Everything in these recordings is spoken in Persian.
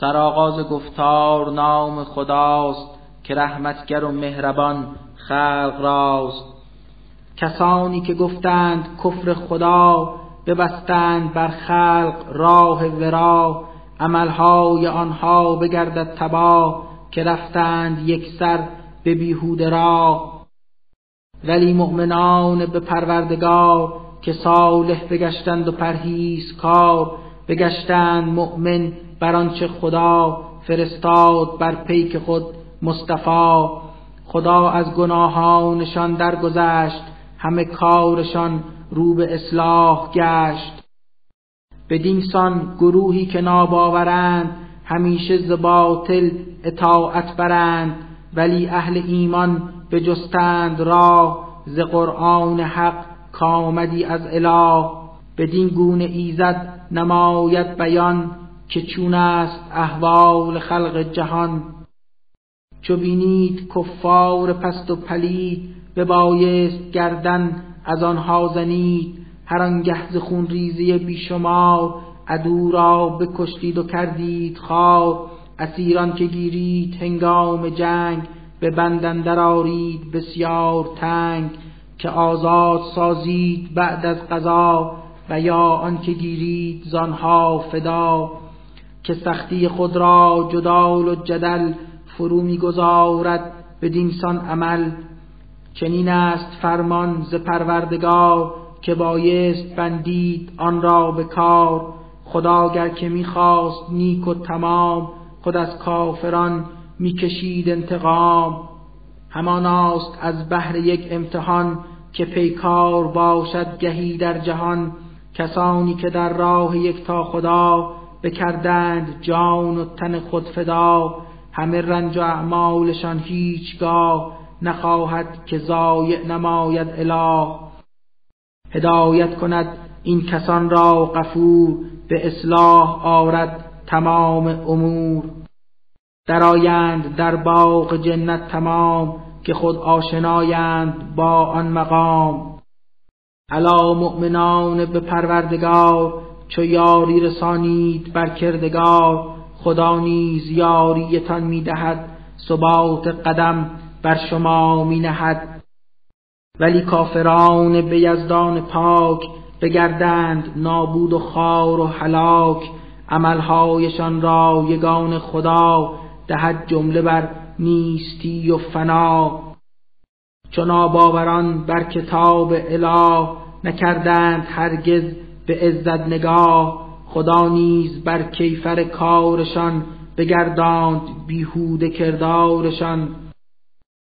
سرآغاز گفتار نام خداست که رحمتگر و مهربان خلق راست. کسانی که گفتند کفر خدا ببستند بر خلق راه ورا عملهای آنها بگردد تباه که رفتند یک سر به بیهوده را. ولی مؤمنان به پروردگار که صالح بگشتند و پرهیز کار بگشتند مؤمن بر آنچه خدا فرستاد بر پیک خود مصطفی. خدا از گناهانشان درگذشت همه کارشان رو به اصلاح گشت. بدین سان گروهی که ناباورند همیشه ز باطل اطاعت برند. ولی اهل ایمان بجستند راه ز قرآن حق کامدی از اله. بدین گونه ایزد نماید بیان که چون است احوال خلق جهان. چو بینید کفار پست و پلید ببایست گردن از آنها زنید. هر آنگه ز خون ریزی بیشمار عدو را بکشتید و کردید خار اسیران که گیرید هنگام جنگ به بندن درارید بسیار تنگ. که آزاد سازید بعد از قضا و یا آنکه گیرید زانها فدا. که سختی خود را جدال و جدل فرو می‌گذارد بدین سان عمل. چنین است فرمان ز پروردگار که بایست بندید آن را به کار. خدا گر که می‌خواست نیک و تمام خود از کافران می‌کشید انتقام. هماناست از بهر یک امتحان که پیکار باشد گهی در جهان. کسانی که در راه یک تا خدا بکردند جان و تن خود فدا همه رنج و اعمالشان هیچگاه نخواهد که ضایع نماید اله. هدایت کند این کسان را غفور به اصلاح آرد تمام امور. درآیند در باغ جنت تمام که خود آشنایند با آن مقام. علا مؤمنان به پروردگار چو یاری رسانید بر کردگار خدا نیز یاریتان می‌دهد ثبات قدم بر شما می نهد ولی کافران به یزدان پاک بگردند نابود و خار و هلاک عملهایشان را یگان خدا دهد جمله بر نیستی و فنا. چون باوران بر کتاب اله نکردند هرگز به عزت نگاه خدا نیز بر کیفر کارشان بگرداند بیهوده کردارشان.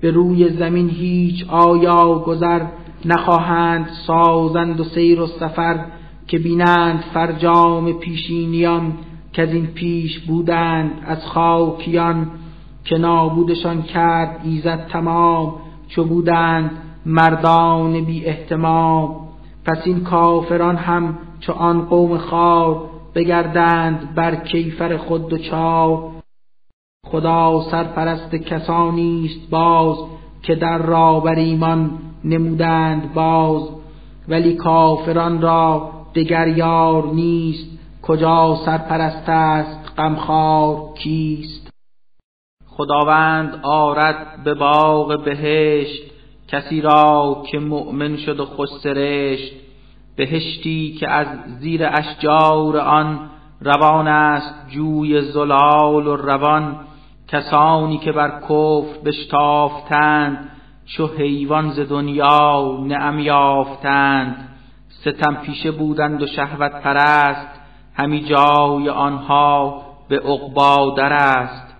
به روی زمین هیچ آیا گذر نخواهند سازند و سیر و سفر که بینند فرجام پیشینیان که از این پیش بودند از خاکیان. که نابودشان کرد ایزد تمام چو بودند مردان بی احتمام. پس این کافران هم چو آن قوم خار بگردند بر کیفر خود و چار خدا سرپرست کسانی است باز که در را بر ایمان نمودند باز. ولی کافران را دگر یار نیست کجا سرپرست است غمخوار کیست. خداوند آرد به باغ بهشت کسی را که مؤمن شد و خوش سرشت بهشتی که از زیر اشجار آن روان است جوی زلال و روان کسانی که بر کفر بشتافتند چو حیوان ز دنیا نعم یافتند. ستم پیشه بودند و شهوت پرست همی جای آنها به عقبا در است.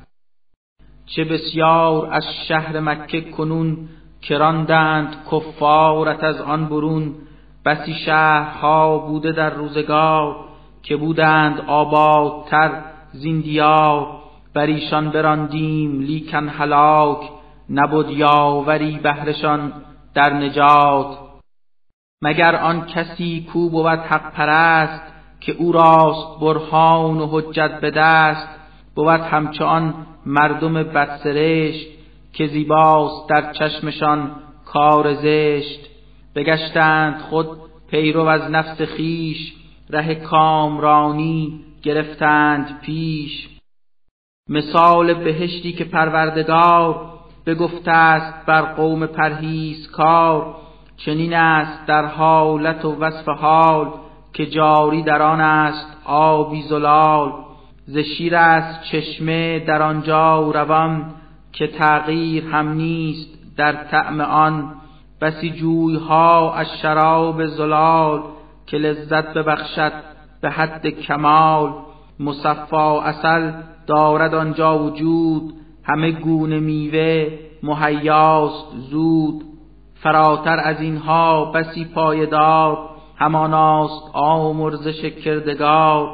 چه بسیار از شهر مکه کنون کراندند کفارت از آن برون بسی شهرها بوده در روزگار که بودند آبادتر زیندیار بر ایشان براندیم لیکن هلاک نبود یاوری بهرشان در نجات. مگر آن کسی کو بود حق پرست که او راست برهان و حجت به دست؟ بود همچون مردم بدسرشت که زیباست در چشمشان کار زشت. بگشتند خود پیرو از نفس خیش ره کامرانی گرفتند پیش. مثال بهشتی که پروردگار بگفته است بر قوم پرهیز کار چنین است در حالت و وصف حال که جاری در آن است آبی زلال. ز شیر است چشمه در آنجا روان که تغییر هم نیست در طعم آن. بسی جویها از شراب زلال که لذت ببخشد به حد کمال. مصفا اصل دارد آنجا وجود همه گونه میوه مهیاست زود. فراتر از اینها بسی پایدار هماناست آمرزش کردگار.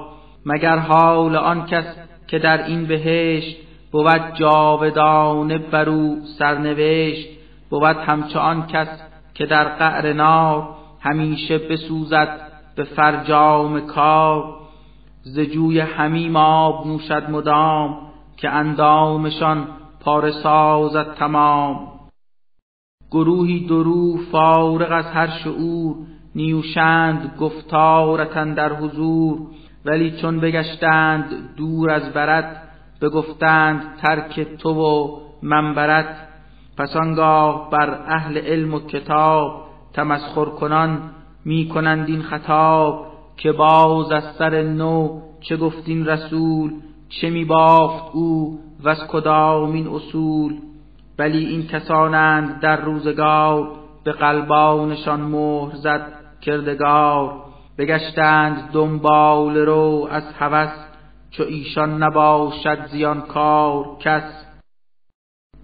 مگر حال آن کس که در این بهشت بود جاودانه برو سرنوشت بود همچو آن کس که در قعر نار همیشه بسوزد به فرجام کار. ز جوی همیم آب نوشد مدام که اندامشان پاره سازد تمام. گروهی درو فارغ از هر شعور نیوشند گفتارتن در حضور ولی چون بگشتند دور از برد بگفتند ترک تو و منبرت. پس آنگاه بر اهل علم و کتاب تمسخر کنان می کنند این خطاب که باز از سر نو چه گفتین رسول چه می بافت او و از کدامین اصول. ولی این کسانند در روزگار به قلبانشان مهر زد کردگار. بگشتند دنبال رو از هوس چو ایشان نباشد زیانکار کس.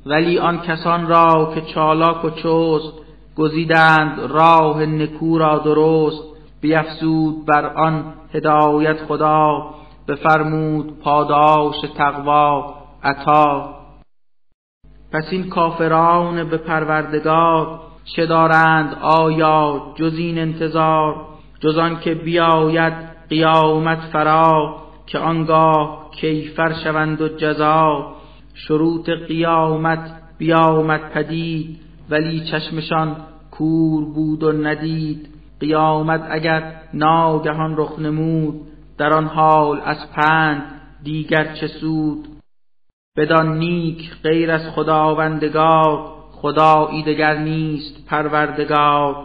ولی آن کسان را که چالاک و چست گزیدند راه نکو را درست. بیفزود بر آن هدایت خدا بفرمود پاداش تقوا عطا. پس این کافران به پروردگار چه دارند؟ آیا جز این انتظار؟ جز آن که بیاید قیامت فرا؟ که آنگاه کیفر شوند و جزا شروط قیامت بیامد پدید ولی چشمشان کور بود و ندید. قیامت اگر ناگهان رخ نمود در آن حال از پند دیگر چه سود؟ بدان نیک غیر از خداوندگار خدایی دگر نیست پروردگار.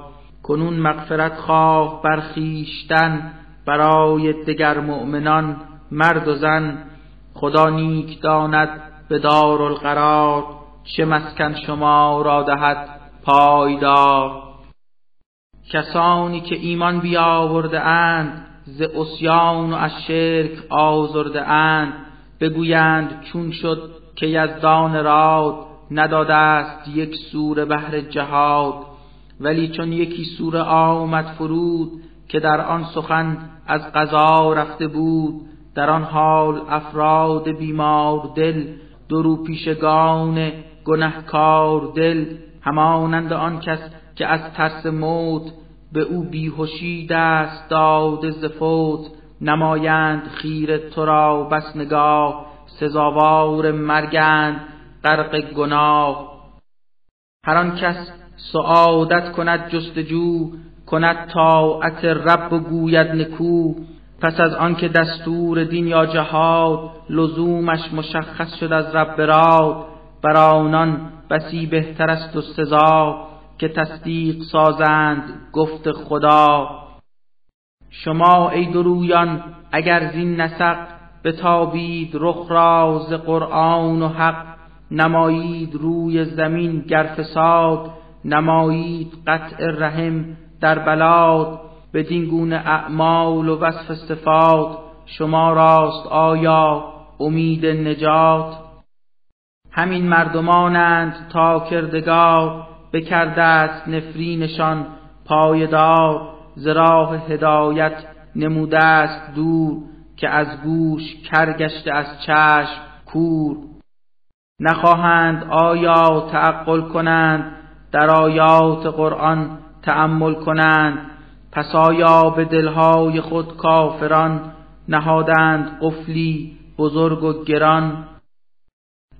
کنون مغفرت خواه بر خویشتن برای دگر مؤمنان مرد و زن خدا نیک داند به دارالقرار چه مسکن شما را دهد پایدار. کسانی که ایمان بیاورده اند ز اسیان و از شرک آزرده اند. بگویند چون شد که یزدان راد نداده است یک سور بهر جهاد. ولی چون یکی سور آمد فرود که در آن سخن از قضا رفته بود در آن حال افراد بیمار دل درو پیشگان گنهکار دل. همانند آن کس که از ترس موت به او بیهوشی دست داده ز فوت نمایند خیر تو را بس نگاه سزاوار مرگند غرق گناه. هر آن کس سعادت کند جستجو کند طاعت رب و گوید نکو. پس از آنکه دستور دین یا جهاد لزومش مشخص شد از رب راد بر آنان بسی بهتر است و سزا که تصدیق سازند گفت خدا. شما ای درویان اگر زین نسق بتابید رخ راز قرآن و حق. نمایید روی زمین گر فساد نمایید قطع رحم در بلاد. بدین گونه اعمال و وصف صفات شما راست آیا امید نجات؟ همین مردمانند تا کردگار بکرده است نفرینشان پایدار ز راه هدایت نموده است دور که از گوش کرگشته از چشم کور. نخواهند آیا تعقل کنند در آیات قرآن تأمل کنند پس آیا به دلهای خود کافران نهادند قفلی بزرگ و گران؟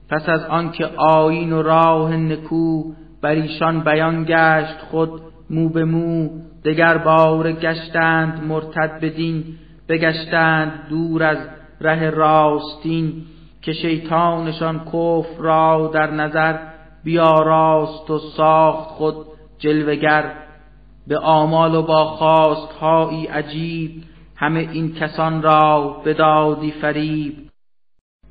پس از آنکه آیین و راه نکو بر ایشان بیان گشت خود مو به مو دگر بار گشتند مرتد بدین بگشتند دور از ره راستین که شیطانشان کفر را در نظر بیاراست و ساخت خود جلوگر به آمال و با خواستهایی عجیب همه این کسان را بدادی فریب.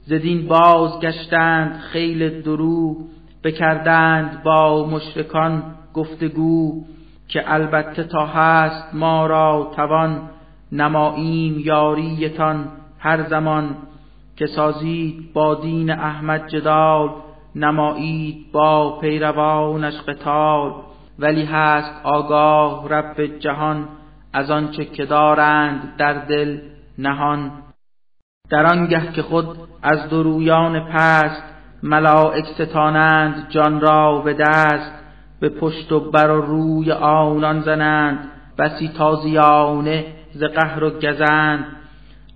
زدین باز گشتند خیل درو بکردند با مشرکان گفتگو که البته تا هست ما را توان نماییم یاریتان هر زمان که سازید با دین احمد جدال نمایید با پیروانش قتال ولی هست آگاه رب جهان از آنچه که دارند در دل نهان. در آنگه که خود از درویان پست ملائک ستانند جان را به دست به پشت و بر و روی آنان زنند بسی تازیانه ز قهر و گزند.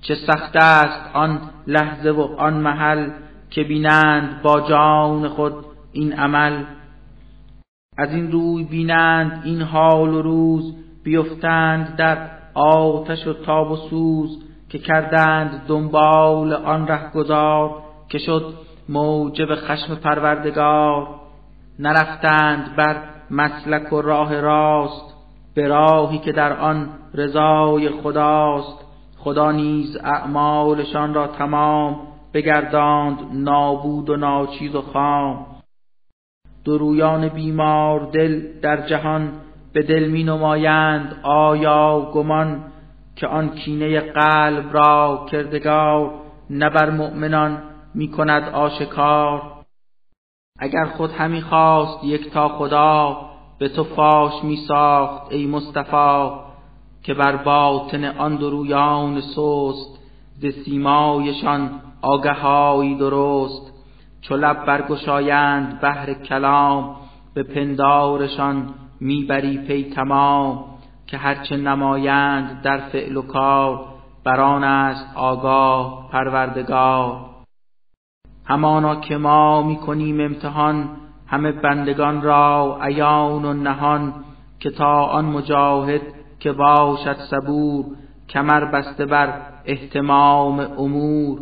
چه سخت است آن لحظه و آن محل که بینند با جان خود این عمل. از این روی بینند این حال و روز بیفتند در آتش و تاب و سوز که کردند دنبال آن گذار که شد موجب خشم پروردگار. نرفتند بر مسلک و راه راست به راهی که در آن رضای خداست. خدا نیز اعمالشان را تمام بگرداند نابود و ناچیز و خام. درویان بیمار دل در جهان به دل می نمایند آیا گمان که آن کینه قلب را کردگار نه بر مؤمنان می کند آشکار. اگر خود همی خواست یک تا خدا به تو فاش می ساخت ای مصطفی که بر باطن آن درویان سست ز سیمایشان آگهایی درست. چو لب برگشایند بهر کلام به پندارشان می‌بری پی تمام که هرچه نمایند در فعل و کار بران است آگاه پروردگار. همانا که ما می‌کنیم امتحان همه بندگان را عیان و نهان که تا آن مجاهد که باشد صبور کمر بسته بر احتمام امور.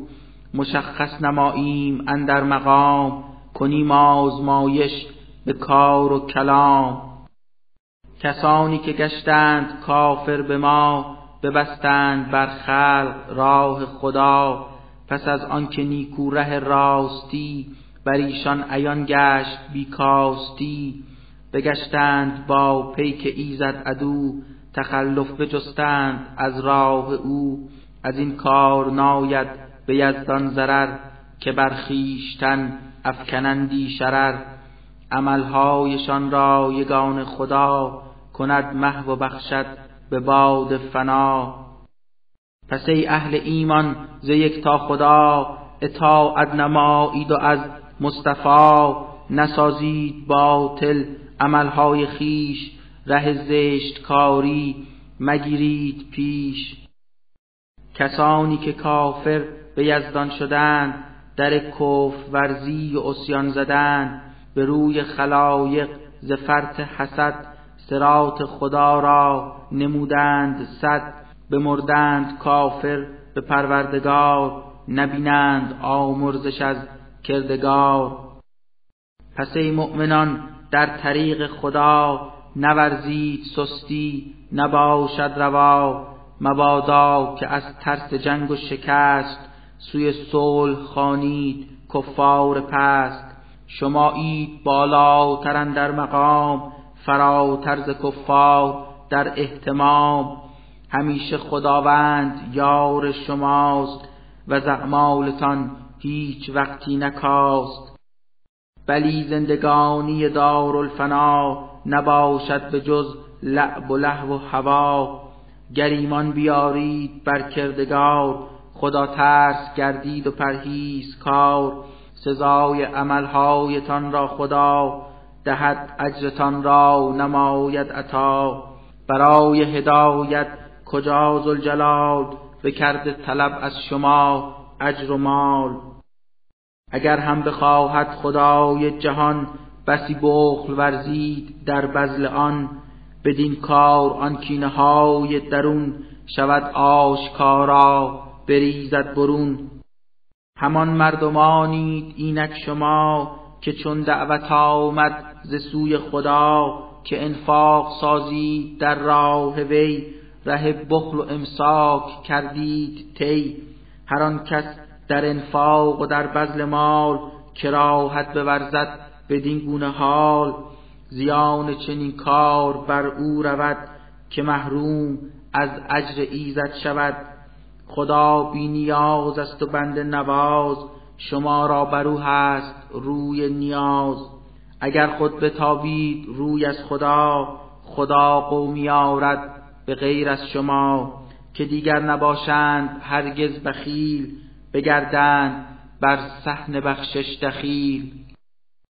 مشخص نماییم اندر مقام کنیم آزمایش به کار و کلام. کسانی که گشتند کافر به ما ببستند بر خلق راه خدا. پس از آنکه نیکو ره راستی بر ایشان عیان گشت بیکاستی بگشتند با پیک ایزد عدو تخلف بجستند از راه او. از این کار ناید به یزدان ضرر که بر خویشتن افکنندی شرر. عملهایشان را یگان خدا کند محو و بخشد به باد فنا. پس ای اهل ایمان ز یک تا خدا اطاعت نمایید و از مصطفی نسازید باطل عملهای خیش ره زشت کاری مگیرید پیش. کسانی که کافر به یزدان شدن در کف ورزی و اسیان زدن به روی خلایق ز فرط حسد سرات خدا را نمودند صد بمردند کافر به پروردگار نبینند آمرزش از کردگار. پس ای مؤمنان در طریق خدا نورزید سستی نباشد روا مبادا که از ترس جنگ و شکست سوی صلح خانید کفار پست. شمایید بالاتر در مقام فراتر ز کفار در احتمام همیشه خداوند یار شماست و زعمالتان هیچ وقتی نکاست. بلی زندگانی دارالفنا نباشد به جز لعب و لهو و هوا. گریمان بیارید بر کردگار خدا ترس گردید و پرهیز کار سزای عملهایتان را خدا دهد اجرتان را نماید عطا. برای هدایت کجا زلجلال بکرده طلب از شما اجر و مال. اگر هم بخواهد خدای جهان بسی بخل ورزید در بزل آن بدین کار آن کینه های درون شود آشکارا. بریزد برون. همان مردمانید اینک شما که چون دعوت آمد ز سوی خدا که انفاق سازید در راه وی ره بخل و امساک کردید تی هر آن کس در انفاق و در بذل مال کراهت بورزد بدین گونه حال زیان چنین کار بر او رود که محروم از اجر ایزد شود. خدا بی نیاز است و بنده نواز شما را بر او هست روی نیاز. اگر خود بتابید روی از خدا خدا قومی آرد به غیر از شما. که دیگر نباشند هرگز بخیل بگردند بر صحن بخشش دخیل.